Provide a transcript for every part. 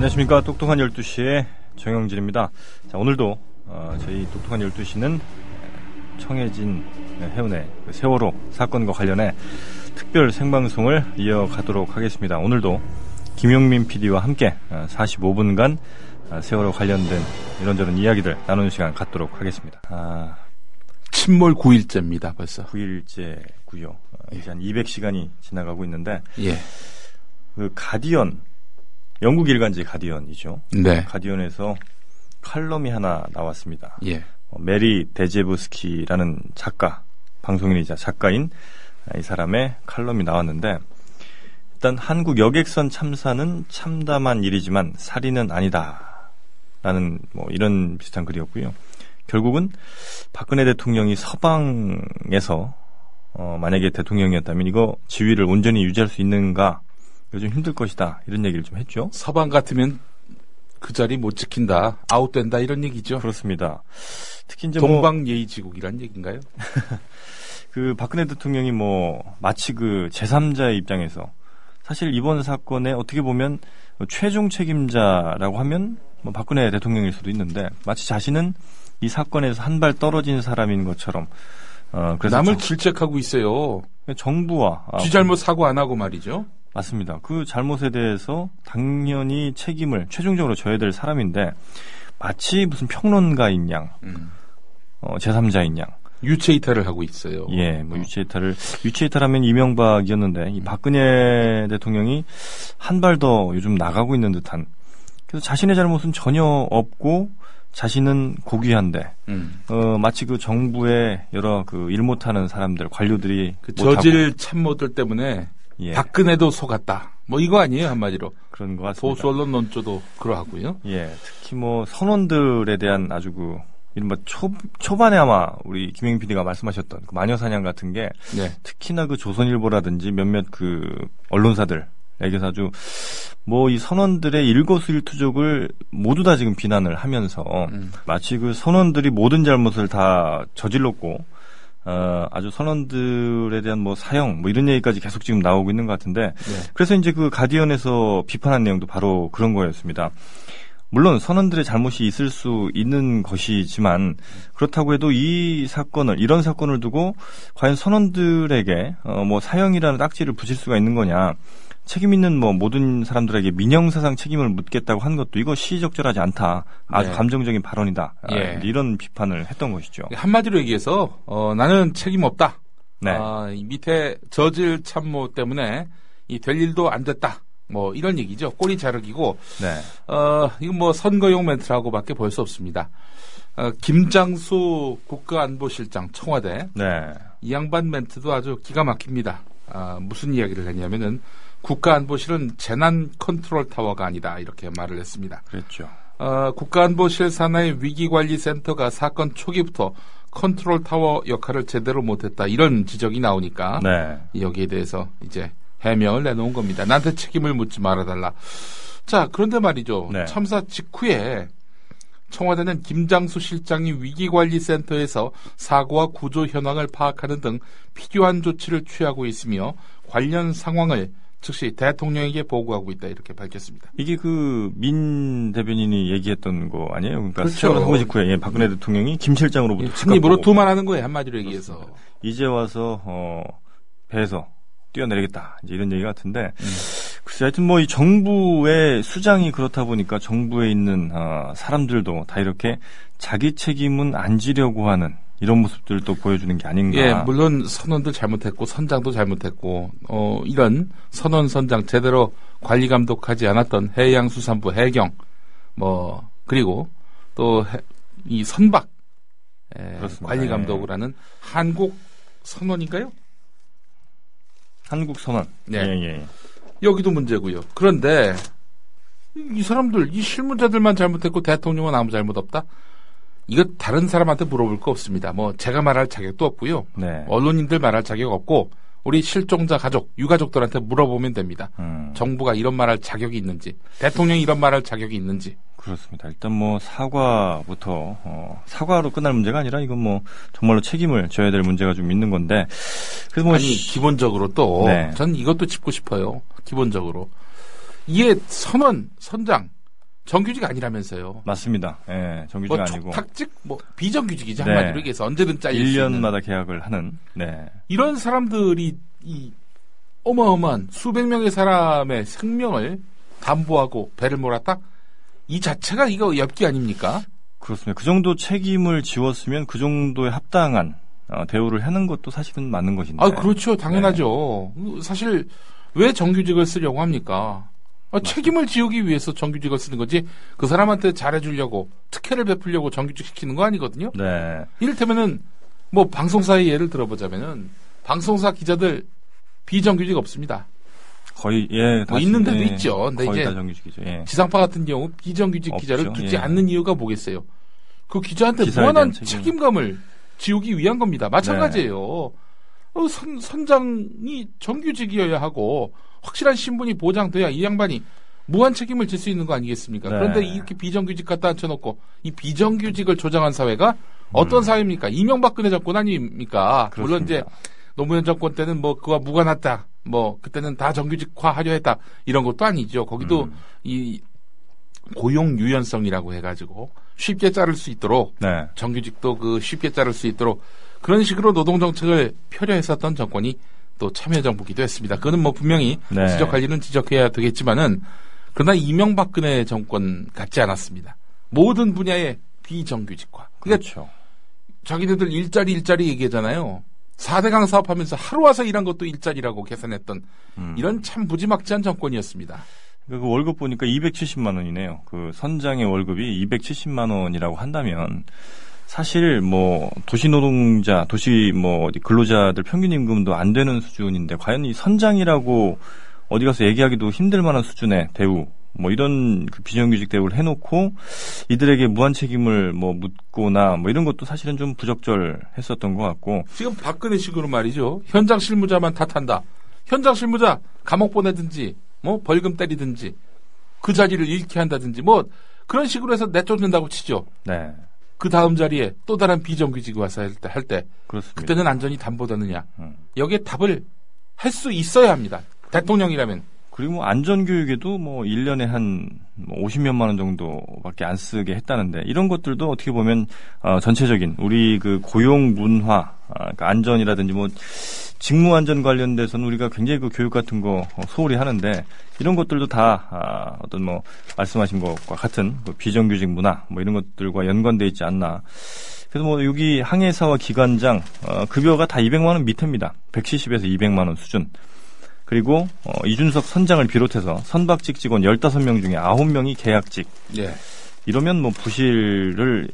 안녕하십니까. 똑똑한 12시의 정영진입니다. 자, 오늘도 어, 저희 똑똑한 12시는 청해진 해운의 그 세월호 사건과 관련해 특별 생방송을 이어가도록 하겠습니다. 오늘도 김용민 PD와 함께 45분간 어, 어, 세월호 관련된 이런저런 이야기들 나누는 시간 갖도록 하겠습니다. 아, 침몰 9일째입니다, 벌써. 9일째고요. 어, 이제 한 200시간이 지나가고 있는데 예. 그 가디언 영국 일간지 가디언이죠. 네. 가디언에서 칼럼이 하나 나왔습니다. 예. 어, 메리 데제브스키라는 작가, 방송인이자 작가인 이 사람의 칼럼이 나왔는데 일단 한국 여객선 참사는 참담한 일이지만 살인은 아니다. 라는 뭐 이런 비슷한 글이었고요. 결국은 박근혜 대통령이 서방에서 어, 만약에 대통령이었다면 이거 지위를 온전히 유지할 수 있는가 요즘 힘들 것이다 이런 얘기를 좀 했죠. 서방 같으면 그 자리 못 지킨다, 아웃된다 이런 얘기죠. 그렇습니다. 특히 이제 동방 예의 지국이란 뭐 얘기인가요? 그 박근혜 대통령이 뭐 마치 그 제3자의 입장에서 사실 이번 사건에 어떻게 보면 최종 책임자라고 하면 뭐 박근혜 대통령일 수도 있는데 마치 자신은 이 사건에서 한 발 떨어진 사람인 것처럼 어 그래서 남을 정, 질책하고 있어요. 정부와 쥐 아, 잘못 사고 안 하고 말이죠. 맞습니다. 그 잘못에 대해서 당연히 책임을 최종적으로 져야 될 사람인데 마치 무슨 평론가인 양, 음. 어, 제3자인 양. 유체 이탈을 하고 있어요. 예, 뭐 유체 이탈을 유체 이탈하면 이명박이었는데 이 음. 박근혜 대통령이 한 발 더 요즘 나가고 있는 듯한. 그래서 자신의 잘못은 전혀 없고 자신은 고귀한데 음. 어 마치 그 정부의 여러 그 일 못하는 사람들 관료들이 그 저질 참모들 때문에 예. 박근혜도 속았다. 뭐 이거 아니에요 한마디로. 그런 것 같습니다. 보수 언론 논조도 그러하고요. 예, 특히 뭐 선원들에 대한 아주 그 이른바 초, 초반에 아마 우리 김행 PD가 말씀하셨던 그 마녀사냥 같은 게 네. 특히나 그 조선일보라든지 몇몇 그 언론사들 에게서 아주 뭐 이 선원들의 일거수일투족을 모두 다 지금 비난을 하면서 음. 마치 그 선원들이 모든 잘못을 다 저질렀고 어, 아주 선원들에 대한 뭐 사형 뭐 이런 얘기까지 계속 지금 나오고 있는 것 같은데 네. 그래서 이제 그 가디언에서 비판한 내용도 바로 그런 거였습니다. 물론 선원들의 잘못이 있을 수 있는 것이지만 그렇다고 해도 이 사건을 이런 사건을 두고 과연 선원들에게 어, 뭐 사형이라는 딱지를 붙일 수가 있는 거냐 책임 있는 뭐 모든 사람들에게 민형사상 책임을 묻겠다고 한 것도 이거 시적절하지 않다. 아주 네. 감정적인 발언이다. 아, 예. 이런 비판을 했던 것이죠. 한마디로 얘기해서 어, 나는 책임 없다. 네. 아, 밑에 저질 참모 때문에 이 될 일도 안 됐다. 뭐 이런 얘기죠. 꼬리 자르기고. 네. 어, 이건 뭐 선거용 멘트라고밖에 볼 수 없습니다. 어, 김장수 국가안보실장 청와대. 네. 이 양반 멘트도 아주 기가 막힙니다. 아, 무슨 이야기를 했냐면은 국가안보실은 재난 컨트롤 타워가 아니다 이렇게 말을 했습니다. 그렇죠. 어, 국가안보실 산하의 위기관리센터가 사건 초기부터 컨트롤 타워 역할을 제대로 못했다 이런 지적이 나오니까 네. 여기에 대해서 이제 해명을 내놓은 겁니다. 나한테 책임을 묻지 말아달라. 자 그런데 말이죠. 네. 참사 직후에 청와대는 김장수 실장이 위기관리센터에서 사고와 구조 현황을 파악하는 등 필요한 조치를 취하고 있으며 관련 상황을 즉시 대통령에게 보고하고 있다 이렇게 밝혔습니다. 이게 그 민 대변인이 얘기했던 거 아니에요? 그러니까 그렇죠. 사고 직후에 예, 박근혜 대통령이 김 실장으로부터 승립으로 두말하는 거예요 한마디로 얘기해서 그렇습니다. 이제 와서 어, 배에서 뛰어내리겠다 이제 이런 얘기 같은데 음. 글쎄 하여튼 뭐 이 정부의 수장이 그렇다 보니까 정부에 있는 어, 사람들도 다 이렇게 자기 책임은 안 지려고 하는 이런 모습들도 보여주는 게 아닌가. 예, 물론 선원도 잘못했고 선장도 잘못했고 어 이런 선원 선장 제대로 관리 감독하지 않았던 해양수산부 해경 뭐 그리고 또 이 선박 예, 관리 감독을 하는 한국 선원인가요? 한국 선원. 네. 예, 예. 여기도 문제고요. 그런데 이 사람들 이 실무자들만 잘못했고 대통령은 아무 잘못 없다. 이거 다른 사람한테 물어볼 거 없습니다. 뭐 제가 말할 자격도 없고요. 네. 언론인들 말할 자격 없고 우리 실종자 가족, 유가족들한테 물어보면 됩니다. 음. 정부가 이런 말할 자격이 있는지, 대통령이 이런 말할 자격이 있는지. 그렇습니다. 일단 뭐 사과부터 어, 사과로 끝날 문제가 아니라 이건 뭐 정말로 책임을 져야 될 문제가 좀 있는 건데. 그래서 뭐 아니 기본적으로 또전 네. 이것도 짚고 싶어요. 기본적으로 이게 선원, 선장 정규직 아니라면서요. 맞습니다. 예, 정규직 뭐 아니고. 탁직 뭐 비정규직이죠. 네. 한마디로 얘기해서 언제든 잘릴 1년마다 계약을 하는. 네. 이런 사람들이 이 어마어마한 수백 명의 사람의 생명을 담보하고 배를 몰았다? 이 자체가 이거 엽기 아닙니까? 그렇습니다. 그 정도 책임을 지웠으면 그 정도의 합당한 어, 대우를 하는 것도 사실은 맞는 것인데. 아, 그렇죠. 당연하죠. 네. 사실 왜 정규직을 쓰려고 합니까? 아, 책임을 지우기 위해서 정규직을 쓰는 거지 그 사람한테 잘해주려고 특혜를 베풀려고 정규직 시키는 거 아니거든요. 네. 이를테면은 뭐 방송사의 예를 들어보자면은 방송사 기자들 비정규직 없습니다. 거의 예. 뭐 있는 데도 예, 있죠. 근데 이제 정규직이죠. 예. 지상파 같은 경우 비정규직 없죠. 기자를 두지 예. 않는 이유가 뭐겠어요? 그 기자한테 무한한 책임. 감을 지우기 위한 겁니다. 마찬가지예요. 네. 어, 선, 선장이 정규직이어야 하고 확실한 신분이 보장돼야 이 양반이 무한 책임을 질 수 있는 거 아니겠습니까? 네. 그런데 이렇게 비정규직 갖다 앉혀놓고 이 비정규직을 조장한 사회가 어떤 음. 사회입니까? 이명박근혜 정권 아닙니까? 그렇습니다. 물론 이제 노무현 정권 때는 뭐 그와 무관하다. 뭐 그때는 다 정규직화 하려 했다. 이런 것도 아니죠. 거기도 음. 이 고용 유연성이라고 해가지고 쉽게 자를 수 있도록 네. 정규직도 그 쉽게 자를 수 있도록 그런 식으로 노동 정책을 펴려 했었던 정권이 또 참여정부기도 했습니다. 그거는 뭐 분명히 네. 지적할 일은 지적해야 되겠지만은 그러나 이명박근혜 정권 같지 않았습니다. 모든 분야의 비정규직화. 그러니까 그렇죠. 자기네들 일자리 일자리 얘기하잖아요. 4대강 사업하면서 하루 와서 일한 것도 일자리라고 계산했던 음. 이런 참 무지막지한 정권이었습니다. 그 월급 보니까 270만 원이네요. 그 선장의 월급이 270만 원이라고 한다면 사실 뭐 도시 노동자, 도시 뭐 근로자들 평균 임금도 안 되는 수준인데 과연 이 선장이라고 어디 가서 얘기하기도 힘들 만한 수준의 대우 뭐 이런 그 비정규직 대우를 해놓고 이들에게 무한 책임을 뭐 묻거나 뭐 이런 것도 사실은 좀 부적절했었던 것 같고 지금 박근혜식으로 말이죠 현장 실무자만 탓한다 현장 실무자 감옥 보내든지 뭐 벌금 때리든지 그 자리를 잃게 한다든지 뭐 그런 식으로 해서 내쫓는다고 치죠. 네. 그 다음 자리에 또 다른 비정규직이 와서 할 때, 할때 그때는 안전이 담보되느냐. 음. 여기에 답을 할 수 있어야 합니다. 대통령이라면. 그리고 뭐 안전교육에도 뭐 1년에 한 50몇만 뭐원 정도밖에 안 쓰게 했다는데 이런 것들도 어떻게 보면 어, 전체적인 우리 그 고용 문화, 아, 그러니까 안전이라든지 뭐 직무 안전 관련돼서는 우리가 굉장히 그 교육 같은 거 소홀히 하는데 이런 것들도 다 아, 어떤 뭐 말씀하신 것과 같은 그 비정규직 문화 뭐 이런 것들과 연관돼 있지 않나. 그래서 뭐 여기 항해사와 기관장 어, 급여가 다 200만 원 밑입니다. 170에서 200만 원 수준. 그리고 어, 이준석 선장을 비롯해서 선박직 직원 15명 중에 9명이 계약직. 예. 이러면 뭐 부실을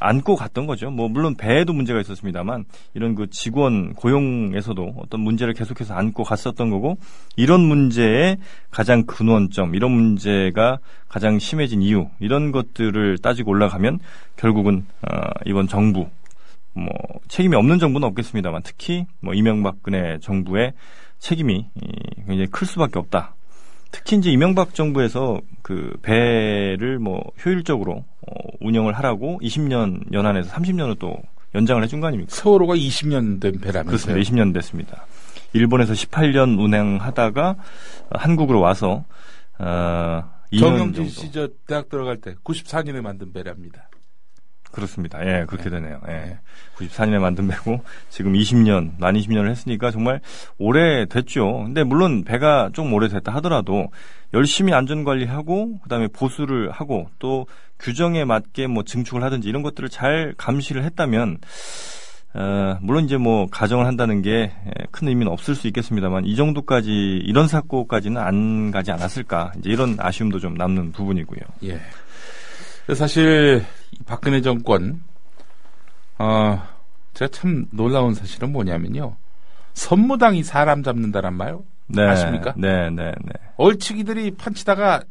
안고 갔던 거죠. 뭐 물론 배에도 문제가 있었습니다만 이런 그 직원 고용에서도 어떤 문제를 계속해서 안고 갔었던 거고 이런 문제의 가장 근원점 이런 문제가 가장 심해진 이유 이런 것들을 따지고 올라가면 결국은 어 이번 정부 뭐 책임이 없는 정부는 없겠습니다만 특히 뭐 이명박근혜 정부의 책임이 굉장히 클 수밖에 없다. 특히 이제 이명박 정부에서 그 배를 뭐 효율적으로 어, 운영을 하라고 20년 연한에서 30년을 또 연장을 해준 거 아닙니까? 세월호가 20년 된 배라면서요? 그렇습니다. 20년 됐습니다. 일본에서 18년 운행하다가 한국으로 와서 어, 정영진 씨저 대학 들어갈 때 94년에 만든 배랍니다. 그렇습니다. 예, 그렇게 네. 되네요. 예. 94년에 만든 배고 지금 20년, 만 20년을 했으니까 정말 오래 됐죠. 근데 물론 배가 좀 오래됐다 하더라도 열심히 안전 관리하고 그다음에 보수를 하고 또 규정에 맞게 뭐 증축을 하든지 이런 것들을 잘 감시를 했다면 어, 물론 이제 뭐 가정을 한다는 게 큰 의미는 없을 수 있겠습니다만 이 정도까지 이런 사고까지는 안 가지 않았을까 이제 이런 아쉬움도 좀 남는 부분이고요. 예. 사실 박근혜 정권 어, 제가 참 놀라운 사실은 뭐냐면요. 선무당이 사람 잡는다란 말 네, 아십니까? 네, 네, 네. 얼치기들이 판치다가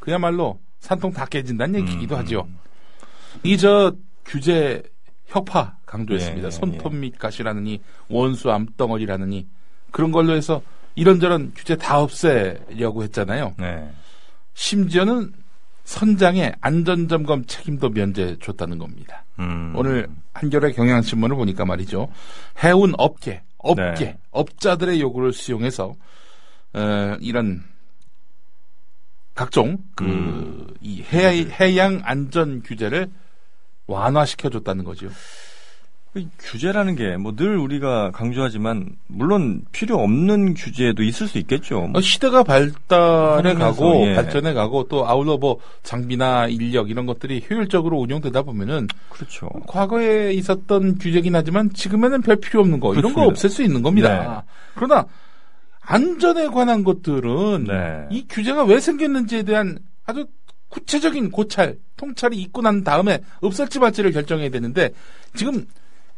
그야말로 산통 다 깨진다는 얘기기도 음, 하죠. 음. 이저 규제 혁파 강조했습니다. 예, 예, 손톱 밑 가시라느니 원수 암덩어리라느니 그런 걸로 해서 이런저런 규제 다 없애려고 했잖아요. 네. 심지어는 선장의 안전점검 책임도 면제 줬다는 겁니다. 음. 오늘 한겨레 경향신문을 보니까 말이죠. 해운 업계, 업계, 네. 업자들의 요구를 수용해서 어, 이런 각종 그이 음. 해양 안전 규제를 완화시켜 줬다는 거죠. 규제라는 게 뭐 늘 우리가 강조하지만 물론 필요 없는 규제도 있을 수 있겠죠. 뭐. 시대가 발달해 가고 예. 발전해 가고 또 아울러 뭐 장비나 인력 이런 것들이 효율적으로 운영되다 보면은 그렇죠. 과거에 있었던 규제긴 하지만 지금에는 별 필요 없는 거 그렇습니다. 이런 거 없앨 수 있는 겁니다. 네. 그러나 안전에 관한 것들은 네. 이 규제가 왜 생겼는지에 대한 아주 구체적인 고찰, 통찰이 있고 난 다음에 없앨지 말지를 결정해야 되는데 지금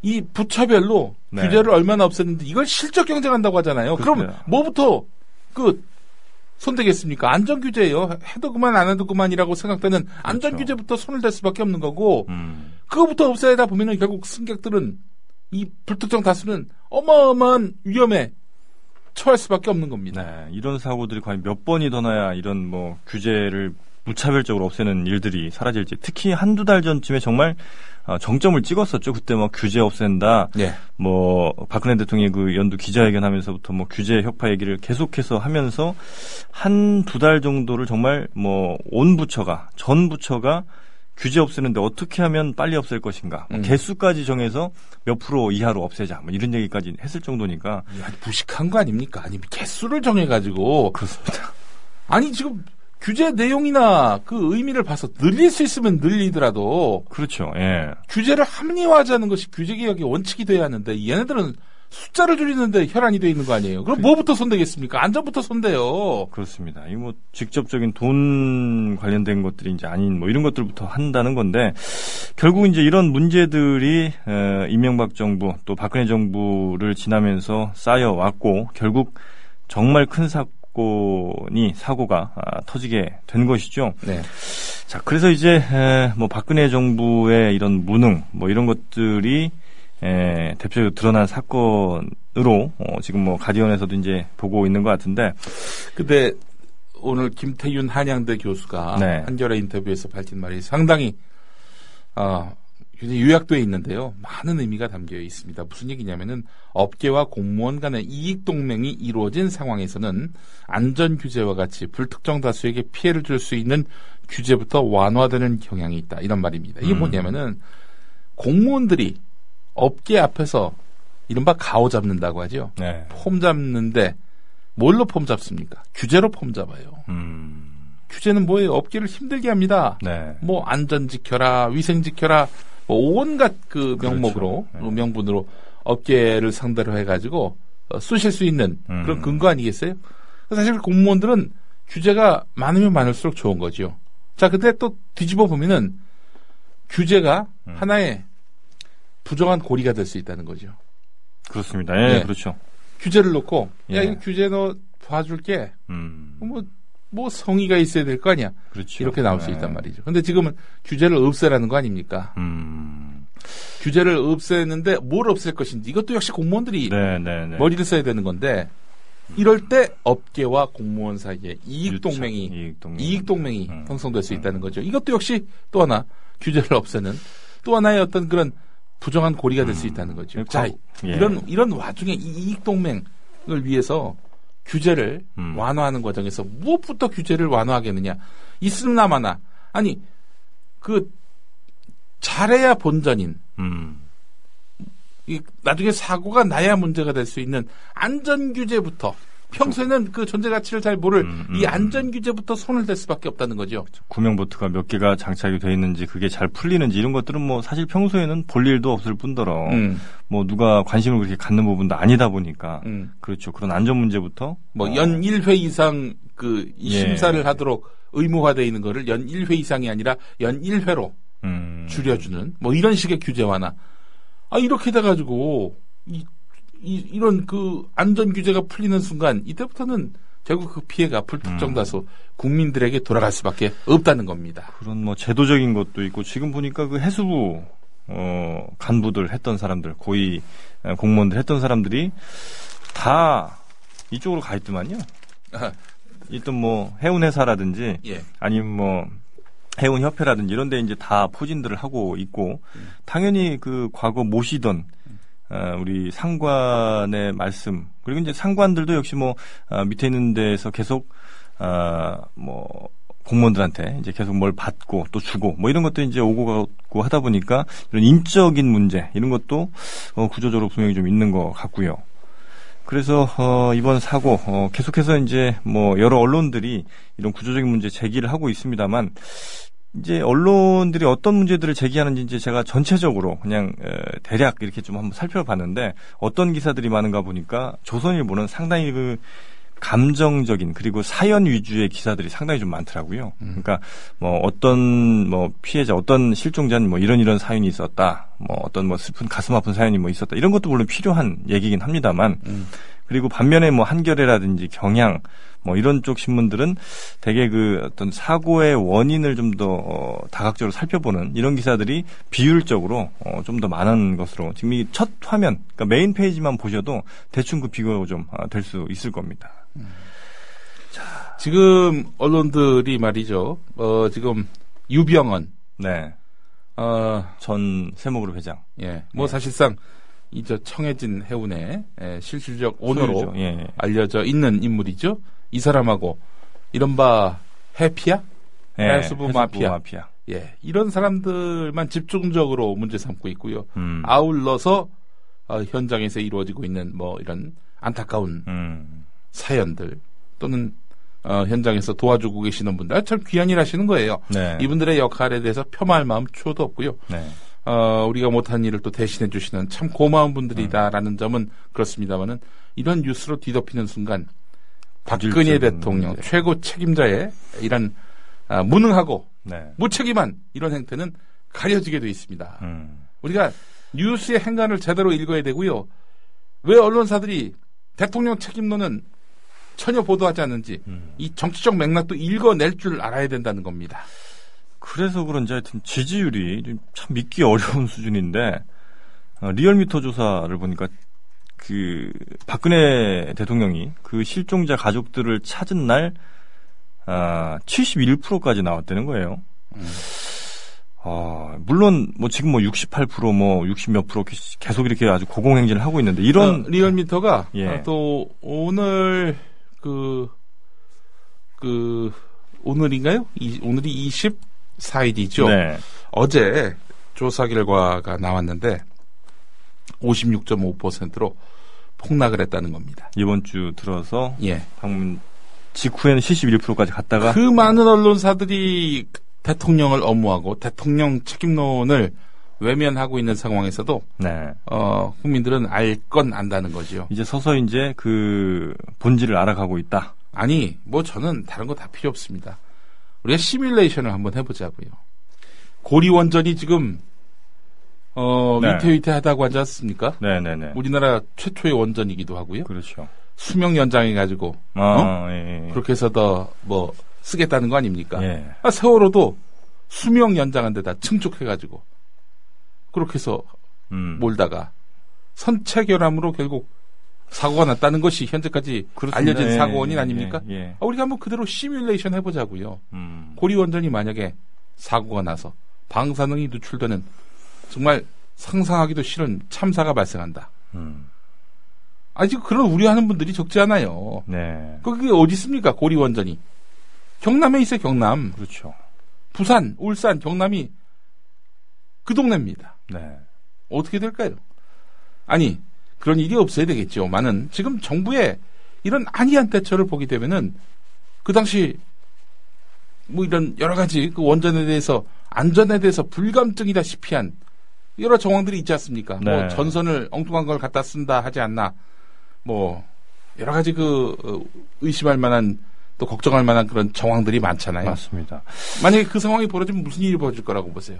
이 부처별로 네. 규제를 얼마나 없앴는데 이걸 실적 경쟁한다고 하잖아요. 그럼 뭐부터 그 손대겠습니까? 안전 규제예요. 해도 그만 안 해도 그만이라고 생각되는 그렇죠. 안전 규제부터 손을 댈 수밖에 없는 거고 음. 그거부터 없애다 보면은 결국 승객들은 이 불특정 다수는 어마어마한 위험에 처할 수밖에 없는 겁니다. 네, 이런 사고들이 과연 몇 번이 더 나야 이런 뭐 규제를 무차별적으로 없애는 일들이 사라질지 특히 한두 달 전쯤에 정말 어, 정점을 찍었었죠. 그때 뭐 규제 없앤다. 네. 뭐 박근혜 대통령이 그 연두 기자회견하면서부터 뭐 규제 혁파 얘기를 계속해서 하면서 한 두 달 정도를 정말 뭐 온 부처가 전 부처가 규제 없애는데 어떻게 하면 빨리 없앨 것인가 뭐 음. 개수까지 정해서 몇 프로 이하로 없애자 뭐 이런 얘기까지 했을 정도니까 무식한 거 아닙니까? 아니 개수를 정해가지고 그렇습니다. 아니 지금 규제 내용이나 그 의미를 봐서 늘릴 수 있으면 늘리더라도 그렇죠. 예. 규제를 합리화하자는 것이 규제 개혁의 원칙이 돼야 하는데 얘네들은 숫자를 줄이는데 혈안이 돼 있는 거 아니에요. 그럼 그... 뭐부터 손대겠습니까? 안전부터 손대요. 그렇습니다. 이 뭐 직접적인 돈 관련된 것들이 이제 아닌 뭐 이런 것들부터 한다는 건데 결국 이제 이런 문제들이 에, 이명박 정부 또 박근혜 정부를 지나면서 쌓여 왔고 결국 정말 큰 사, 사건이 사고가 아, 터지게 된 것이죠. 네. 자, 그래서 이제 에, 뭐 박근혜 정부의 이런 무능 뭐 이런 것들이 에, 대표적으로 드러난 사건으로 어, 지금 뭐 가디언에서도 이제 보고 있는 것 같은데. 근데 오늘 김태윤 한양대 교수가 네. 한겨레 인터뷰에서 밝힌 말이 상당히 어, 굉장히 요약되어 있는데요. 많은 의미가 담겨 있습니다. 무슨 얘기냐면은 업계와 공무원 간의 이익 동맹이 이루어진 상황에서는 안전 규제와 같이 불특정 다수에게 피해를 줄 수 있는 규제부터 완화되는 경향이 있다. 이런 말입니다. 이게 음. 뭐냐면은 공무원들이 업계 앞에서 이른바 가오 잡는다고 하죠. 네. 폼 잡는데 뭘로 폼 잡습니까? 규제로 폼 잡아요. 음. 규제는 뭐예요? 업계를 힘들게 합니다. 네. 뭐 안전 지켜라, 위생 지켜라, 뭐 온갖 그 그렇죠. 명목으로 그렇죠. 명분으로 업계를 상대로 해가지고 어, 쑤실 수 있는 음. 그런 근거 아니겠어요? 사실 공무원들은 규제가 많으면 많을수록 좋은 거죠. 자, 근데 또 뒤집어 보면은 규제가 음. 하나의 부정한 고리가 될 수 있다는 거죠. 그렇습니다. 예, 네. 그렇죠. 규제를 놓고 예. 야, 이 규제 너 봐줄게. 음. 뭐 뭐 성의가 있어야 될 거 아니야. 그렇죠. 이렇게 나올 수 네. 있단 말이죠. 근데 지금은 규제를 없애라는 거 아닙니까? 음. 규제를 없애는데 뭘 없앨 것인지 이것도 역시 공무원들이 네, 네, 네. 머리를 써야 되는 건데 이럴 때 업계와 공무원 사이에 이익 동맹이 이익 동맹이 음. 형성될 수 있다는 거죠. 이것도 역시 또 하나 규제를 없애는 또 하나의 어떤 그런 부정한 고리가 될수 음. 있다는 거죠. 자, 예. 이런 이런 와중에 이익 동맹을 위해서 규제를 음. 완화하는 과정에서 무엇부터 규제를 완화하겠느냐. 있음나마나 아니 그 잘해야 본전인 음. 이 나중에 사고가 나야 문제가 될 수 있는 안전 규제부터 평소에는 그 존재 가치를 잘 모를 음, 음, 이 음. 안전 규제부터 손을 댈 수밖에 없다는 거죠. 그렇죠. 구명보트가 몇 개가 장착이 돼 있는지 그게 잘 풀리는지 이런 것들은 뭐 사실 평소에는 볼 일도 없을 뿐더러 음. 뭐 누가 관심을 그렇게 갖는 부분도 아니다 보니까 음. 그렇죠. 그런 안전 문제부터 뭐연 어. 1회 이상 그 심사를 예. 하도록 의무화되어 있는 거를 연 1회 이상이 아니라 연 1회로 음. 줄여주는 뭐 이런 식의 규제 완화. 아 이렇게 돼 가지고 이 이, 런그 안전 규제가 풀리는 순간 이때부터는 결국 그 피해가 불특정 음. 다수 음. 국민들에게 돌아갈 수밖에 없다는 겁니다. 그런 뭐 제도적인 것도 있고 지금 보니까 그 해수부 어 간부들 했던 사람들 고위 공무원들 했던 사람들이 다 이쪽으로 가 있더만요. 일단 뭐 해운 회사라든지 예. 아니면 뭐 해운 협회라든지 이런 데 이제 다 포진들을 하고 있고 음. 당연히 그 과거 모시던 어, 우리 상관의 말씀 그리고 이제 상관들도 역시 뭐 어, 밑에 있는 데에서 계속 어, 뭐 공무원들한테 이제 계속 뭘 받고 또 주고 뭐 이런 것도 이제 오고 가고 하다 보니까 이런 인적인 문제 이런 것도 어, 구조적으로 분명히 좀 있는 것 같고요. 그래서 어, 이번 사고 어, 계속해서 이제 뭐 여러 언론들이 이런 구조적인 문제 제기를 하고 있습니다만 이제 언론들이 어떤 문제들을 제기하는지 이제 제가 전체적으로 그냥 에, 대략 이렇게 좀 한번 살펴봤는데 어떤 기사들이 많은가 보니까 조선일보는 상당히 그 감정적인 그리고 사연 위주의 기사들이 상당히 좀 많더라고요. 음. 그러니까 뭐 어떤 뭐 피해자, 어떤 실종자는 뭐 이런 이런 사연이 있었다. 뭐 어떤 뭐 슬픈 가슴 아픈 사연이 뭐 있었다. 이런 것도 물론 필요한 얘기긴 합니다만 음. 그리고 반면에 뭐 한겨레라든지 경향 뭐 이런 쪽 신문들은 대개 그 어떤 사고의 원인을 좀더 어, 다각적으로 살펴보는 이런 기사들이 비율적으로 어, 좀 더 많은 것으로 지금 이 첫 화면 그러니까 메인 페이지만 보셔도 대충 그 비교가 좀 될수 아, 있을 겁니다. 음. 자, 지금 언론들이 말이죠. 어, 지금 유병헌 네. 어, 전 세목으로 회장. 예. 뭐 네. 사실상 이 저 청해진 해운의 예, 실질적 오너로 예, 예. 알려져 있는 인물이죠. 이 사람하고 이른바 해피야? 예, 해수부 마피아. 마피아. 예, 이런 사람들만 집중적으로 문제 삼고 있고요. 음. 아울러서 어, 현장에서 이루어지고 있는 뭐 이런 안타까운 음. 사연들 또는 어, 현장에서 도와주고 계시는 분들 아, 참 귀한 일 하시는 거예요. 네. 이분들의 역할에 대해서 폄하할 마음 초도 없고요. 네. 어, 우리가 못한 일을 또 대신해 주시는 참 고마운 분들이다라는 음. 점은 그렇습니다만은 이런 뉴스로 뒤덮이는 순간 박근혜 대통령 네. 최고 책임자의 이런 아, 무능하고 네. 무책임한 이런 행태는 가려지게 돼 있습니다. 음. 우리가 뉴스의 행간을 제대로 읽어야 되고요. 왜 언론사들이 대통령 책임론은 전혀 보도하지 않는지 음. 이 정치적 맥락도 읽어낼 줄 알아야 된다는 겁니다. 그래서 그런지 하여튼 지지율이 참 믿기 어려운 수준인데 어, 리얼미터 조사를 보니까 그 박근혜 대통령이 그 실종자 가족들을 찾은 날 아, 71%까지 나왔다는 거예요. 음. 아, 물론 뭐 지금 뭐 68%뭐 60몇 프로 계속 이렇게 아주 고공행진을 하고 있는데 이런 어, 리얼미터가 예. 아, 또 오늘 그그 그 오늘인가요? 이, 오늘이 24일이죠. 네. 어제 조사 결과가 나왔는데 56.5%로 폭락을 했다는 겁니다. 이번 주 들어서 예. 방문 직후에는 71%까지 갔다가 그 많은 언론사들이 대통령을 업무하고 대통령 책임론을 외면하고 있는 상황에서도 네. 어, 국민들은 알 건 안다는 거죠. 이제 서서 이제 그 본질을 알아가고 있다. 아니, 뭐 저는 다른 거 다 필요 없습니다. 우리가 시뮬레이션을 한번 해보자고요. 고리 원전이 지금 어, 네. 위태위태하다고 하지 않습니까? 네네네. 우리나라 최초의 원전이기도 하고요. 그렇죠. 수명 연장해가지고, 아, 어? 예, 예. 그렇게 해서 더, 뭐, 쓰겠다는 거 아닙니까? 예. 아, 세월호도 수명 연장한 데다 증축해가지고, 그렇게 해서 음. 몰다가 선체 결함으로 결국 사고가 났다는 것이 현재까지 그렇습니다. 알려진 예, 사고 원인 예, 아닙니까? 예, 아, 우리가 한번 그대로 시뮬레이션 해보자고요. 음. 고리 원전이 만약에 사고가 나서 방사능이 누출되는 정말 상상하기도 싫은 참사가 발생한다. 음. 아직 그런 우려하는 분들이 적지 않아요. 네. 그게 어디 있습니까? 고리 원전이. 경남에 있어요, 경남. 그렇죠. 부산, 울산, 경남이 그 동네입니다. 네. 어떻게 될까요? 아니, 그런 일이 없어야 되겠죠. 많은 지금 정부의 이런 안이한 대처를 보게 되면은 그 당시 뭐 이런 여러 가지 그 원전에 대해서 안전에 대해서 불감증이다시피 한 여러 정황들이 있지 않습니까? 뭐 네. 뭐 전선을 엉뚱한 걸 갖다 쓴다 하지 않나. 뭐 여러 가지 그 어, 의심할 만한 또 걱정할 만한 그런 정황들이 많잖아요. 맞습니다. 만약에 그 상황이 벌어지면 무슨 일이 벌어질 거라고 보세요?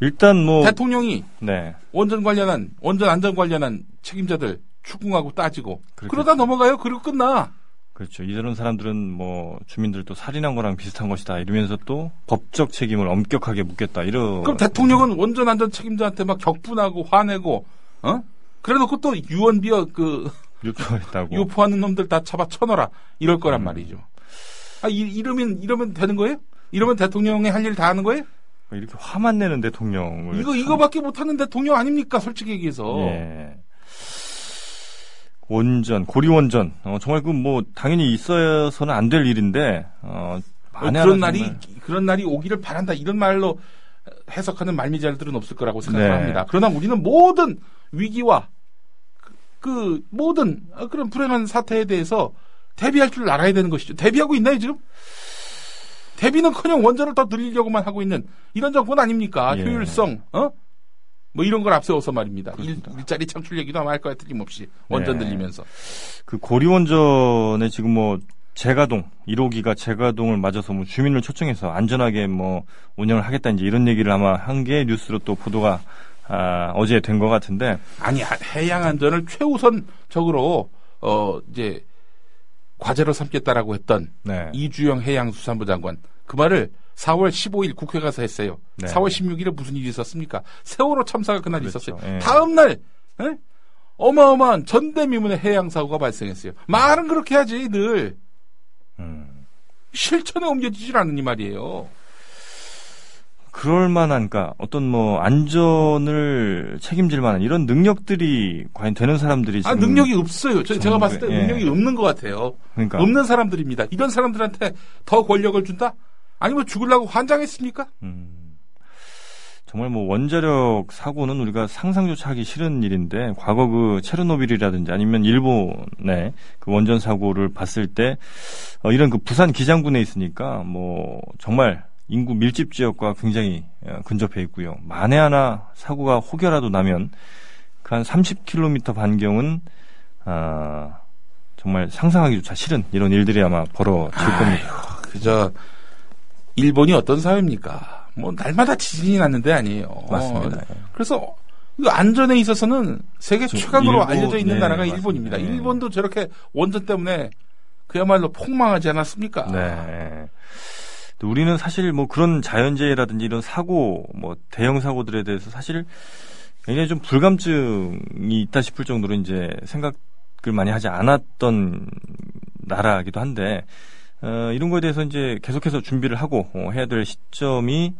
일단 뭐 대통령이 네. 원전 관련한 원전 안전 관련한 책임자들 추궁하고 따지고 그렇겠죠. 그러다 넘어가요. 그리고 끝나. 그렇죠. 이런 사람들은 뭐 주민들도 살인한 거랑 비슷한 것이다 이러면서 또 법적 책임을 엄격하게 묻겠다 이러. 그럼 대통령은 원전 안전 책임자한테 막 격분하고 화내고 어? 그래놓고 또 유언비어 그 유포했다고 유포하는 놈들 다 잡아 쳐넣어라 이럴 거란 음. 말이죠. 아 이, 이러면 이러면 되는 거예요? 이러면 대통령이 할 일 다 하는 거예요? 이렇게 화만 내는 대통령을 이거 참... 이거밖에 못하는 대통령 아닙니까? 솔직히 얘기해서. 예. 원전, 고리 원전, 어, 정말 그 뭐 당연히 있어서는 안 될 일인데 어, 어, 그런 날이 정말. 그런 날이 오기를 바란다 이런 말로 해석하는 말미잘들은 없을 거라고 생각합니다. 네. 그러나 우리는 모든 위기와 그, 그 모든 그런 불행한 사태에 대해서 대비할 줄 알아야 되는 것이죠. 대비하고 있나요 지금? 대비는커녕 원전을 더 늘리려고만 하고 있는 이런 정권 아닙니까? 예. 효율성, 어? 뭐 이런 걸 앞세워서 말입니다. 일, 일자리 창출 얘기도 아마 할 거야 틀림없이 원전 네. 늘리면서. 그 고리 원전에 지금 뭐 재가동 1호기가 재가동을 맞아서 뭐 주민을 초청해서 안전하게 뭐 운영을 하겠다 이제 이런 얘기를 아마 한 게 뉴스로 또 보도가 아, 어제 된 것 같은데 아니 해양 안전을 최우선적으로 어 이제 과제로 삼겠다라고 했던 네. 이주영 해양수산부 장관 그 말을 4월 15일 국회 가서 했어요. 네. 4월 16일에 무슨 일이 있었습니까? 세월호 참사가 그날 그렇죠. 있었어요. 예. 다음 날 에? 어마어마한 전대미문의 해양 사고가 발생했어요. 말은 그렇게 하지 늘 음. 실천에 옮겨지질 않으니 말이에요. 그럴 만한, 그니까 어떤 뭐 안전을 책임질 만한 이런 능력들이 과연 되는 사람들이 아, 지금 아 능력이 없어요. 저, 제가 봤을 때 예. 능력이 없는 것 같아요. 그러니까 없는 사람들입니다. 이런 사람들한테 더 권력을 준다? 아니면 죽으려고 환장했습니까? 음. 정말 뭐 원자력 사고는 우리가 상상조차 하기 싫은 일인데 과거 그 체르노빌이라든지 아니면 일본의 그 원전 사고를 봤을 때 어, 이런 그 부산 기장군에 있으니까 뭐 정말 인구 밀집 지역과 굉장히 어, 근접해 있고요. 만에 하나 사고가 혹여라도 나면 그 한 30km 반경은 아 정말 상상하기조차 싫은 이런 일들이 아마 벌어질 아유, 겁니다. 그저 일본이 어떤 사회입니까? 뭐 날마다 지진이 났는데 아니에요. 맞습니다. 어, 그래서 안전에 있어서는 세계 최강으로 일본, 알려져 있는 네, 나라가 맞습니다. 일본입니다. 네. 일본도 저렇게 원전 때문에 그야말로 폭망하지 않았습니까? 네. 우리는 사실 뭐 그런 자연재해라든지 이런 사고, 뭐 대형 사고들에 대해서 사실 굉장히 좀 불감증이 있다 싶을 정도로 이제 생각을 많이 하지 않았던 나라이기도 한데 어, 이런 거에 대해서 이제 계속해서 준비를 하고 어, 해야 될 시점이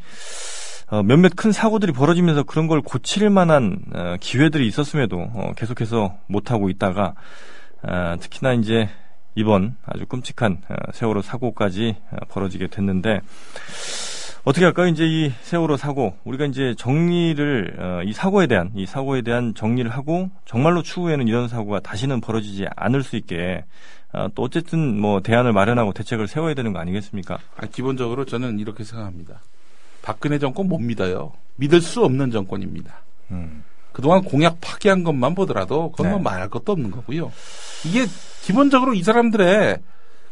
어, 몇몇 큰 사고들이 벌어지면서 그런 걸 고칠 만한 어, 기회들이 있었음에도 어, 계속해서 못 하고 있다가 어, 특히나 이제 이번 아주 끔찍한 어, 세월호 사고까지 어, 벌어지게 됐는데 어떻게 할까요? 이제 이 세월호 사고 우리가 이제 정리를 어, 이 사고에 대한 이 사고에 대한 정리를 하고 정말로 추후에는 이런 사고가 다시는 벌어지지 않을 수 있게 어, 또 어쨌든 뭐 대안을 마련하고 대책을 세워야 되는 거 아니겠습니까? 아, 기본적으로 저는 이렇게 생각합니다. 박근혜 정권 못 믿어요. 믿을 수 없는 정권입니다. 음. 그동안 공약 파기한 것만 보더라도 그건 뭐 네. 말할 것도 없는 거고요. 이게 기본적으로 이 사람들의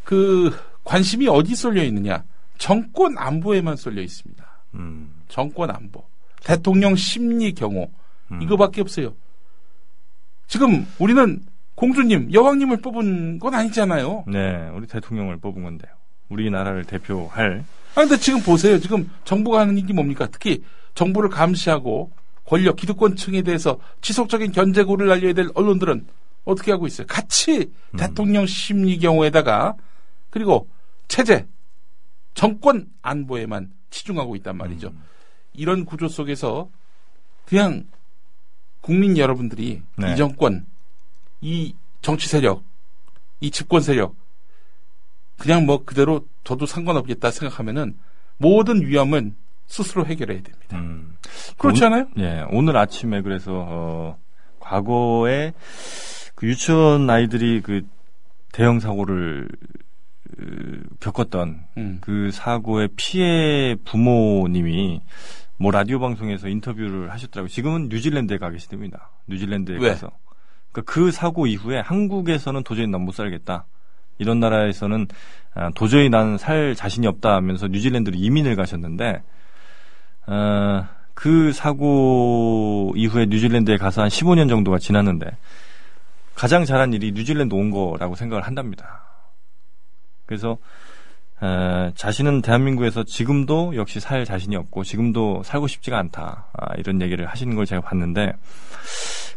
그 관심이 어디 쏠려 있느냐? 정권 안보에만 쏠려 있습니다. 음. 정권 안보. 대통령 심리 경호. 음. 이거밖에 없어요. 지금 우리는 공주님, 여왕님을 뽑은 건 아니잖아요. 네, 우리 대통령을 뽑은 건데요. 우리나라를 대표할. 아, 근데 지금 보세요. 지금 정부가 하는 일이 뭡니까? 특히 정부를 감시하고 권력, 기득권층에 대해서 지속적인 견제구를 날려야 될 언론들은 어떻게 하고 있어요? 같이 음. 대통령 심리 경우에다가 그리고 체제, 정권 안보에만 치중하고 있단 말이죠. 음. 이런 구조 속에서 그냥 국민 여러분들이 네. 이 정권 이 정치 세력, 이 집권 세력, 그냥 뭐 그대로 저도 상관없겠다 생각하면은 모든 위험은 스스로 해결해야 됩니다. 음. 그렇지 오, 않아요? 예. 오늘 아침에 그래서 어, 과거에 그 유치원 아이들이 그 대형 사고를 겪었던 음. 그 사고의 피해 부모님이 뭐 라디오 방송에서 인터뷰를 하셨더라고요. 지금은 뉴질랜드에 가 계시답니다. 뉴질랜드에 왜? 가서 그러니까 그 사고 이후에 한국에서는 도저히 난 못 살겠다. 이런 나라에서는 아, 도저히 난 살 자신이 없다 하면서 뉴질랜드로 이민을 가셨는데 어, 그 사고 이후에 뉴질랜드에 가서 한 15년 정도가 지났는데 가장 잘한 일이 뉴질랜드 온 거라고 생각을 한답니다. 그래서 어, 자신은 대한민국에서 지금도 역시 살 자신이 없고 지금도 살고 싶지가 않다. 아, 이런 얘기를 하시는 걸 제가 봤는데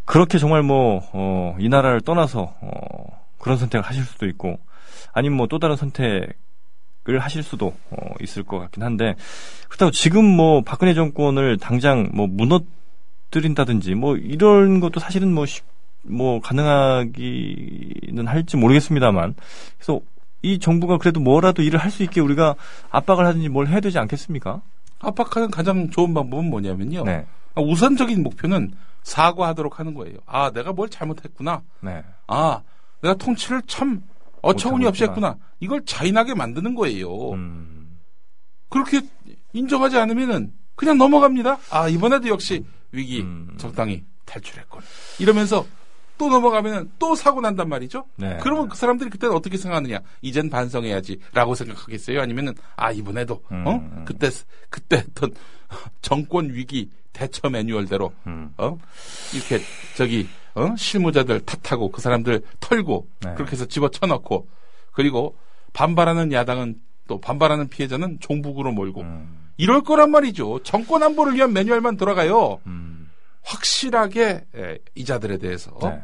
그렇게 정말 뭐, 어, 이 나라를 떠나서, 어, 그런 선택을 하실 수도 있고, 아니면 뭐 또 다른 선택을 하실 수도, 어, 있을 것 같긴 한데, 그렇다고 지금 뭐 박근혜 정권을 당장 뭐 무너뜨린다든지, 뭐 이런 것도 사실은 뭐, 쉽, 뭐 가능하기는 할지 모르겠습니다만, 그래서 이 정부가 그래도 뭐라도 일을 할 수 있게 우리가 압박을 하든지 뭘 해야 되지 않겠습니까? 압박하는 가장 좋은 방법은 뭐냐면요. 네. 우선적인 목표는 사과하도록 하는 거예요. 아, 내가 뭘 잘못했구나. 네. 아, 내가 통치를 참 어처구니 없이 했구나. 이걸 자인하게 만드는 거예요. 음. 그렇게 인정하지 않으면은 그냥 넘어갑니다. 아, 이번에도 역시 위기 음. 적당히 탈출했군. 이러면서 또 넘어가면 또 사고 난단 말이죠. 네. 그러면 그 사람들이 그때는 어떻게 생각하느냐? 이젠 반성해야지라고 생각하겠어요? 아니면은 아 이번에도 음. 어 그때 그때 했던 정권 위기 대처 매뉴얼대로 음. 어 이렇게 저기 어 실무자들 탓하고 그 사람들 털고 네. 그렇게 해서 집어 쳐넣고 그리고 반발하는 야당은 또 반발하는 피해자는 종북으로 몰고 음. 이럴 거란 말이죠. 정권 안보를 위한 매뉴얼만 돌아가요. 음. 확실하게 이자들에 대해서 네.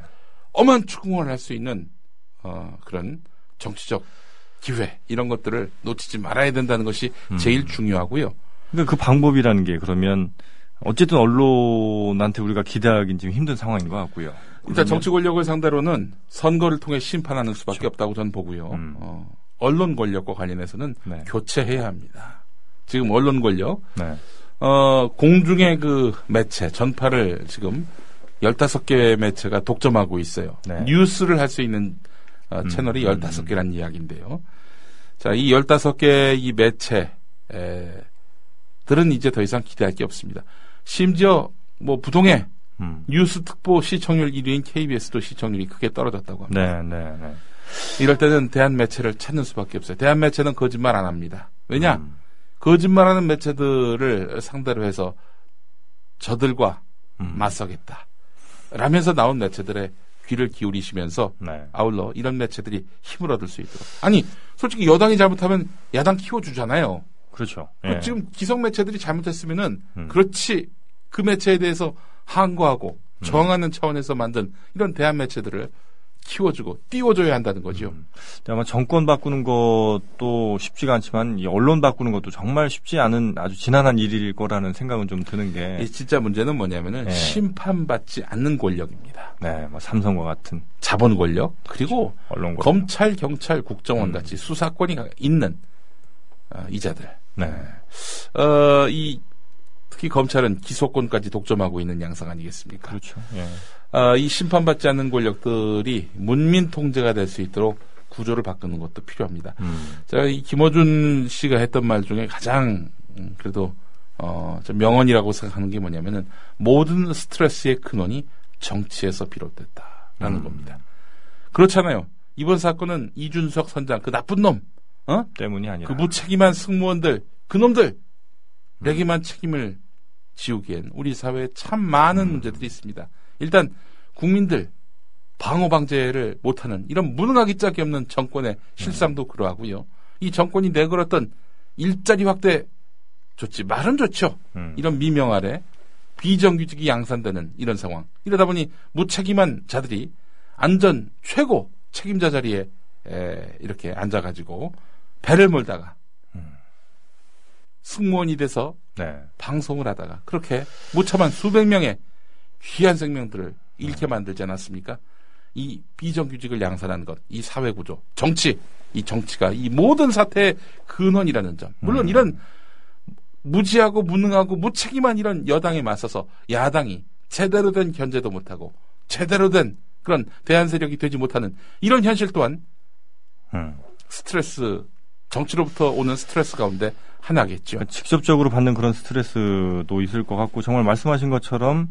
엄한 추궁을 할 수 있는 어, 그런 정치적 기회 이런 것들을 놓치지 말아야 된다는 것이 음. 제일 중요하고요. 그러니까 그 방법이라는 게 그러면 어쨌든 언론한테 우리가 기대하기는 지금 힘든 상황인 것 같고요. 일단 정치 권력을 상대로는 선거를 통해 심판하는 수밖에 그렇죠. 없다고 저는 보고요. 음. 어, 언론 권력과 관련해서는 네. 교체해야 합니다. 지금 언론 권력 네. 어, 공중의 그 매체, 전파를 지금 15개 매체가 독점하고 있어요. 네. 뉴스를 할 수 있는 어, 음, 채널이 음, 15개라는 음. 이야기인데요. 자, 이 15개 이 매체, 에, 들은 이제 더 이상 기대할 게 없습니다. 심지어 뭐 부동의 음. 뉴스 특보 시청률 1위인 KBS도 시청률이 크게 떨어졌다고 합니다. 네, 네, 네. 이럴 때는 대한 매체를 찾는 수밖에 없어요. 대한 매체는 거짓말 안 합니다. 왜냐? 음. 거짓말하는 매체들을 상대로 해서 저들과 음. 맞서겠다. 라면서 나온 매체들의 귀를 기울이시면서 네. 아울러 이런 매체들이 힘을 얻을 수 있도록. 아니, 솔직히 여당이 잘못하면 야당 키워주잖아요. 그렇죠. 예. 지금 기성 매체들이 잘못했으면은 음. 그렇지 그 매체에 대해서 항거하고 음. 저항하는 차원에서 만든 이런 대한 매체들을 키워주고 띄워줘야 한다는 거죠. 음. 아마 정권 바꾸는 것도 쉽지가 않지만 이 언론 바꾸는 것도 정말 쉽지 않은 아주 지난한 일일 거라는 생각은 좀 드는 게 진짜 문제는 뭐냐면은 네. 심판받지 않는 권력입니다. 네, 뭐 삼성과 같은 자본 권력 그리고 그렇죠. 언론 권력. 검찰, 경찰, 국정원 음. 같이 수사권이 있는 어, 이자들. 네. 어, 이 특히 검찰은 기소권까지 독점하고 있는 양상 아니겠습니까? 그렇죠. 예. 어, 이 심판받지 않는 권력들이 문민 통제가 될 수 있도록 구조를 바꾸는 것도 필요합니다. 음. 제가 이 김어준 씨가 했던 말 중에 가장 음, 그래도 어, 명언이라고 생각하는 게 뭐냐면은 모든 스트레스의 근원이 정치에서 비롯됐다라는 음. 겁니다. 그렇잖아요. 이번 사건은 이준석 선장 그 나쁜 놈, 어? 때문이 아니라 그 무책임한 승무원들, 그 놈들 내게만 음. 책임을 지우기엔 우리 사회에 참 많은 음. 문제들이 있습니다. 일단 국민들 방어 방제를 못하는 이런 무능하기 짝이 없는 정권의 실상도 그러하고요. 이 정권이 내걸었던 일자리 확대 좋지 말은 좋죠. 음. 이런 미명 아래 비정규직이 양산되는 이런 상황. 이러다 보니 무책임한 자들이 안전 최고 책임자 자리에 에, 이렇게 앉아가지고 배를 몰다가 음. 승무원이 돼서 네. 방송을 하다가 그렇게 무참한 수백 명의 귀한 생명들을 잃게 만들지 않았습니까? 이 비정규직을 양산하는 것, 이 사회 구조, 정치, 이 정치가 이 모든 사태의 근원이라는 점. 물론 음. 이런 무지하고 무능하고 무책임한 이런 여당에 맞서서 야당이 제대로 된 견제도 못하고 제대로 된 그런 대한 세력이 되지 못하는 이런 현실 또한 음. 스트레스 정치로부터 오는 스트레스 가운데 하나겠죠. 그러니까 직접적으로 받는 그런 스트레스도 있을 것 같고 정말 말씀하신 것처럼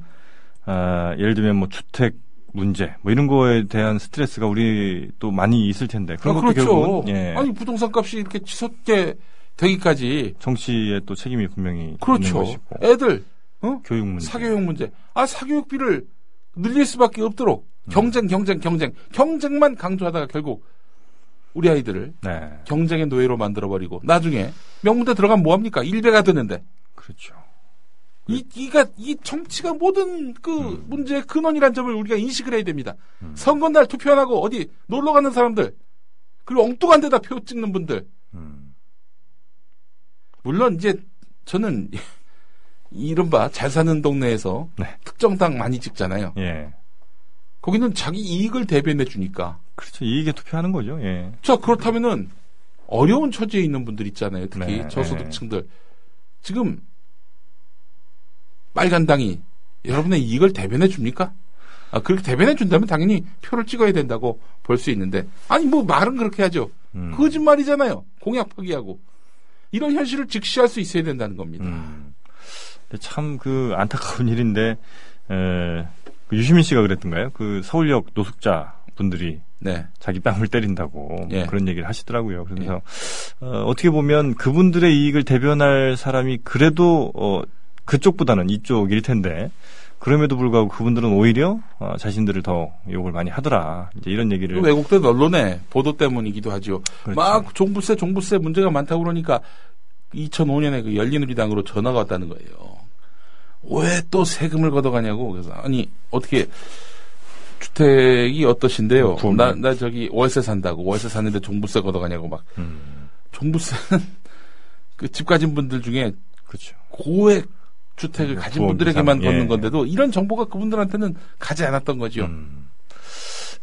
아, 예를 들면 뭐 주택 문제 뭐 이런 거에 대한 스트레스가 우리 또 많이 있을 텐데 그런 아, 것도 그렇죠. 결국은 예. 아니 부동산 값이 이렇게 치솟게 되기까지 정치의 또 책임이 분명히 그렇죠. 있는 것이고 애들 어? 교육 문제 사교육 문제 아 사교육비를 늘릴 수밖에 없도록 음. 경쟁 경쟁 경쟁 경쟁만 강조하다가 결국 우리 아이들을 네. 경쟁의 노예로 만들어 버리고 나중에 명문대 들어가면 뭐 합니까 일배가 되는데 그렇죠. 이, 이가, 이 정치가 모든 그 음. 문제의 근원이란 점을 우리가 인식을 해야 됩니다. 음. 선거날 투표 안 하고 어디 놀러 가는 사람들, 그리고 엉뚱한 데다 표 찍는 분들. 음. 물론 이제 저는 이른바 잘 사는 동네에서 네. 특정 당 많이 찍잖아요. 예. 거기는 자기 이익을 대변해 주니까 그렇죠. 이익에 투표하는 거죠. 예. 자, 그렇다면은 어려운 처지에 있는 분들 있잖아요. 특히 네, 저소득층들. 네. 지금 빨간 당이 여러분의 이익을 대변해 줍니까? 아, 그렇게 대변해 준다면 당연히 표를 찍어야 된다고 볼 수 있는데 아니 뭐 말은 그렇게 하죠. 음. 거짓말이잖아요. 공약 포기하고 이런 현실을 직시할 수 있어야 된다는 겁니다. 음. 참 그 안타까운 일인데 에, 그 유시민 씨가 그랬던가요? 그 서울역 노숙자 분들이 네. 자기 뺨을 때린다고 예. 그런 얘기를 하시더라고요. 그래서 예. 어, 어떻게 보면 그분들의 이익을 대변할 사람이 그래도 어, 그쪽보다는 이쪽일 텐데 그럼에도 불구하고 그분들은 오히려 어, 자신들을 더 욕을 많이 하더라. 이제 이런 얘기를 외국된 언론의 보도 때문이기도 하죠. 그렇죠. 막 종부세 종부세 문제가 많다고 그러니까 2005년에 그 열린우리당으로 전화가 왔다는 거예요. 왜 또 세금을 걷어가냐고 그래서 아니 어떻게 주택이 어떠신데요? 음, 나, 나 저기 월세 산다고 월세 사는데 종부세 걷어가냐고 막 음. 종부세는 그 집 가진 분들 중에 그렇죠. 고액 주택을 음, 가진 분들에게만 걷는 예. 건데도 이런 정보가 그분들한테는 가지 않았던 거죠. 음.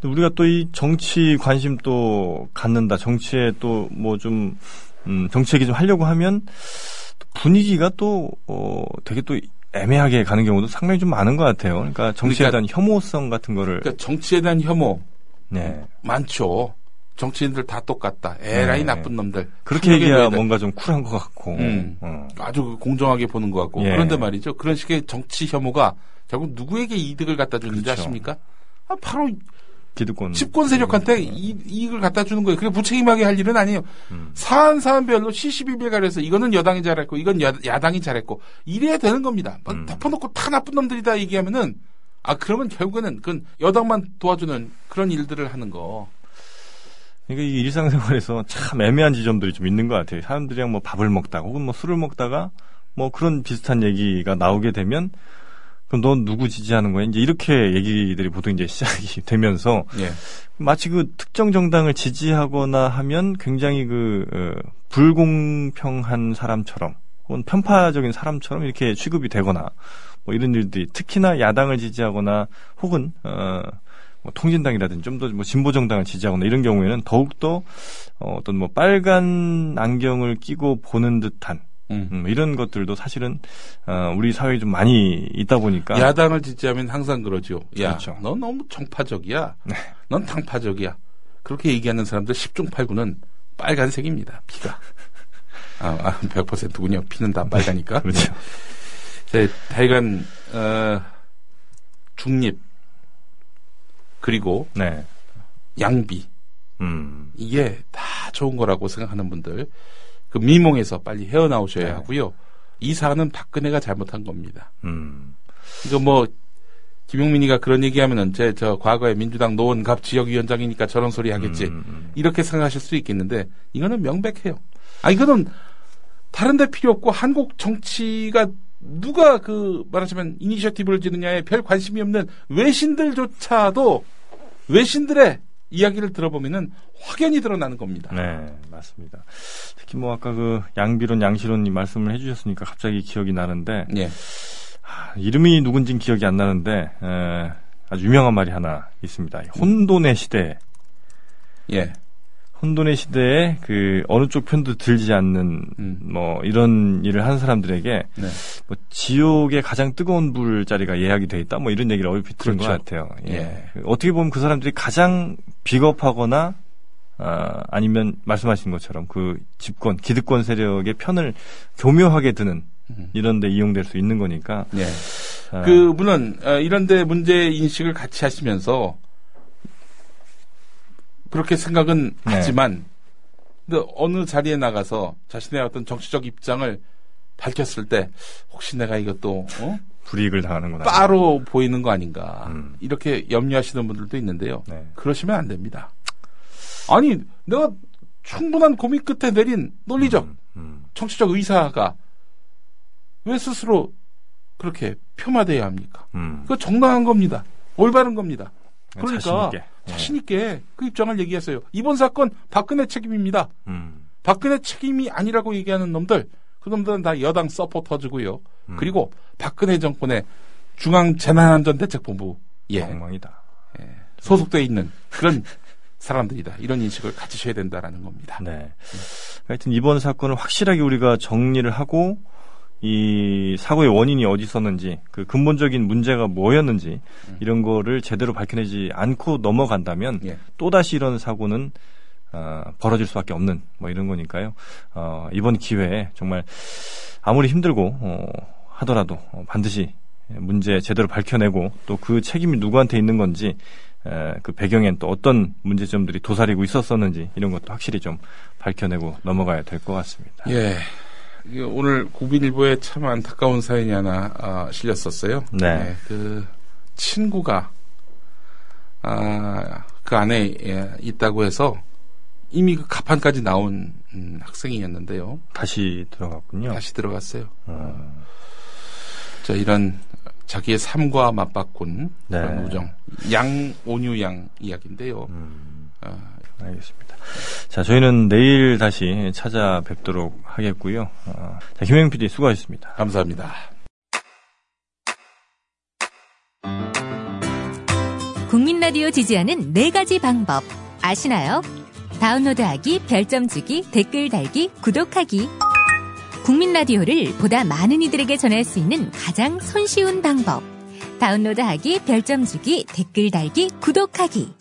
우리가 또 이 정치 관심 또 갖는다. 정치에 또 뭐 좀, 음, 정치 얘기 좀 하려고 하면 분위기가 또, 어, 되게 또 애매하게 가는 경우도 상당히 좀 많은 것 같아요. 그러니까 정치에 그러니까, 대한 혐오성 같은 거를. 그러니까 정치에 대한 혐오. 네. 많죠. 정치인들 다 똑같다. 에라이 네. 나쁜 놈들. 그렇게 얘기해야 뭔가 좀 쿨한 것 같고. 음, 어. 아주 공정하게 보는 것 같고. 예. 그런데 말이죠. 그런 식의 정치 혐오가 결국 누구에게 이득을 갖다 주는지 그렇죠. 아십니까? 아, 바로 기득권 집권 세력한테 음. 이, 이익을 갖다 주는 거예요. 그게 무책임하게 할 일은 아니에요. 음. 사안 사안별로 시시비비에 가려서 이거는 여당이 잘했고 이건 야, 당이 잘했고 이래야 되는 겁니다. 막 음. 덮어놓고 다 나쁜 놈들이다 얘기하면은 아 그러면 결국에는 그건 여당만 도와주는 그런 일들을 하는 거. 그러니까 이 일상생활에서 참 애매한 지점들이 좀 있는 것 같아요. 사람들이랑 뭐 밥을 먹다가 혹은 뭐 술을 먹다가 뭐 그런 비슷한 얘기가 나오게 되면 그럼 넌 누구 지지하는 거야? 이제 이렇게 얘기들이 보통 이제 시작이 되면서 예. 마치 그 특정 정당을 지지하거나 하면 굉장히 그 어, 불공평한 사람처럼 혹은 편파적인 사람처럼 이렇게 취급이 되거나 뭐 이런 일들이 특히나 야당을 지지하거나 혹은 어, 뭐 통진당이라든지 좀 더 뭐 진보 정당을 지지하거나 이런 경우에는 더욱 더 어, 어떤 뭐 빨간 안경을 끼고 보는 듯한 음. 음, 이런 것들도 사실은 어, 우리 사회에 좀 많이 있다 보니까 야당을 지지하면 항상 그러죠. 야, 그렇죠. 너 너무 정파적이야. 네. 넌 당파적이야. 그렇게 얘기하는 사람들 10중 8구는 빨간색입니다. 피가. 아, 아 100%군요. 피는 다 빨가니까. 네. 그렇죠. 네. 다이간 어, 중립 그리고 네. 양비 음. 이게 다 좋은 거라고 생각하는 분들 그 미몽에서 빨리 헤어나오셔야 네. 하고요. 이 사안은 박근혜가 잘못한 겁니다. 음. 이거 뭐 김용민이가 그런 얘기하면은 제 저 과거에 민주당 노원갑 지역위원장이니까 저런 소리 하겠지 음, 음, 음. 이렇게 생각하실 수 있겠는데 이거는 명백해요. 아 이거는 다른데 필요 없고 한국 정치가 누가 그 말하자면 이니셔티브를 지느냐에 별 관심이 없는 외신들조차도 외신들의 이야기를 들어보면은 확연히 드러나는 겁니다. 네, 맞습니다. 특히 뭐 아까 그 양비론, 양시론 말씀을 해주셨으니까 갑자기 기억이 나는데, 예. 아, 이름이 누군진 기억이 안 나는데 에, 아주 유명한 말이 하나 있습니다. 혼돈의 시대. 예. 혼돈의 시대에 그 어느 쪽 편도 들지 않는 음. 뭐 이런 일을 하는 사람들에게 네. 뭐 지옥의 가장 뜨거운 불 자리가 예약이 돼 있다 뭐 이런 얘기를 얼핏 들은 그렇죠. 것 같아요. 예. 예. 어떻게 보면 그 사람들이 가장 비겁하거나 아, 아니면 말씀하신 것처럼 그 집권 기득권 세력의 편을 교묘하게 드는 음. 이런데 이용될 수 있는 거니까. 예. 아. 그 물론 어, 이런데 문제 인식을 같이 하시면서 그렇게 생각은 네. 하지만 근데 어느 자리에 나가서 자신의 어떤 정치적 입장을 밝혔을 때 혹시 내가 이것도 어? 불이익을 당하는구나 따로 보이는 거 아닌가 음. 이렇게 염려하시는 분들도 있는데요. 네. 그러시면 안 됩니다. 아니 내가 충분한 고민 끝에 내린 논리적 음, 음. 정치적 의사가 왜 스스로 그렇게 폄하돼야 합니까? 음. 그거 정당한 겁니다. 올바른 겁니다. 그러니까 자신 있게 네. 그 입장을 얘기했어요. 이번 사건 박근혜 책임입니다. 음. 박근혜 책임이 아니라고 얘기하는 놈들 그 놈들은 다 여당 서포터즈고요. 음. 그리고 박근혜 정권의 중앙 재난안전대책본부 예. 엉망이다. 예. 소속돼 있는 그런 사람들이다. 이런 인식을 가지셔야 된다라는 겁니다. 네. 하여튼 이번 사건을 확실하게 우리가 정리를 하고 이 사고의 원인이 어디 있었는지 그 근본적인 문제가 뭐였는지 음. 이런 거를 제대로 밝혀내지 않고 넘어간다면 예. 또다시 이런 사고는 어, 벌어질 수밖에 없는 뭐 이런 거니까요. 어, 이번 기회에 정말 아무리 힘들고 어, 하더라도 어, 반드시 문제 제대로 밝혀내고 또 그 책임이 누구한테 있는 건지 에, 그 배경엔 또 어떤 문제점들이 도사리고 있었었는지 이런 것도 확실히 좀 밝혀내고 넘어가야 될 것 같습니다. 예. 오늘 국민일보에 참 안타까운 사연이 하나 아, 실렸었어요. 네. 네. 그 친구가 아, 그 안에 예, 있다고 해서 이미 그 가판까지 나온 음, 학생이었는데요. 다시 들어갔군요. 다시 들어갔어요. 어. 자 이런 자기의 삶과 맞바꾼 네. 그런 우정 양온유 양 이야기인데요. 음. 어. 알겠습니다. 자 저희는 내일 다시 찾아뵙도록 하겠고요. 어. 자 김행 PD 수고하셨습니다. 감사합니다. 국민 라디오 지지하는 네 가지 방법 아시나요? 다운로드하기, 별점 주기, 댓글 달기, 구독하기. 국민 라디오를 보다 많은 이들에게 전할 수 있는 가장 손쉬운 방법. 다운로드하기, 별점 주기, 댓글 달기, 구독하기.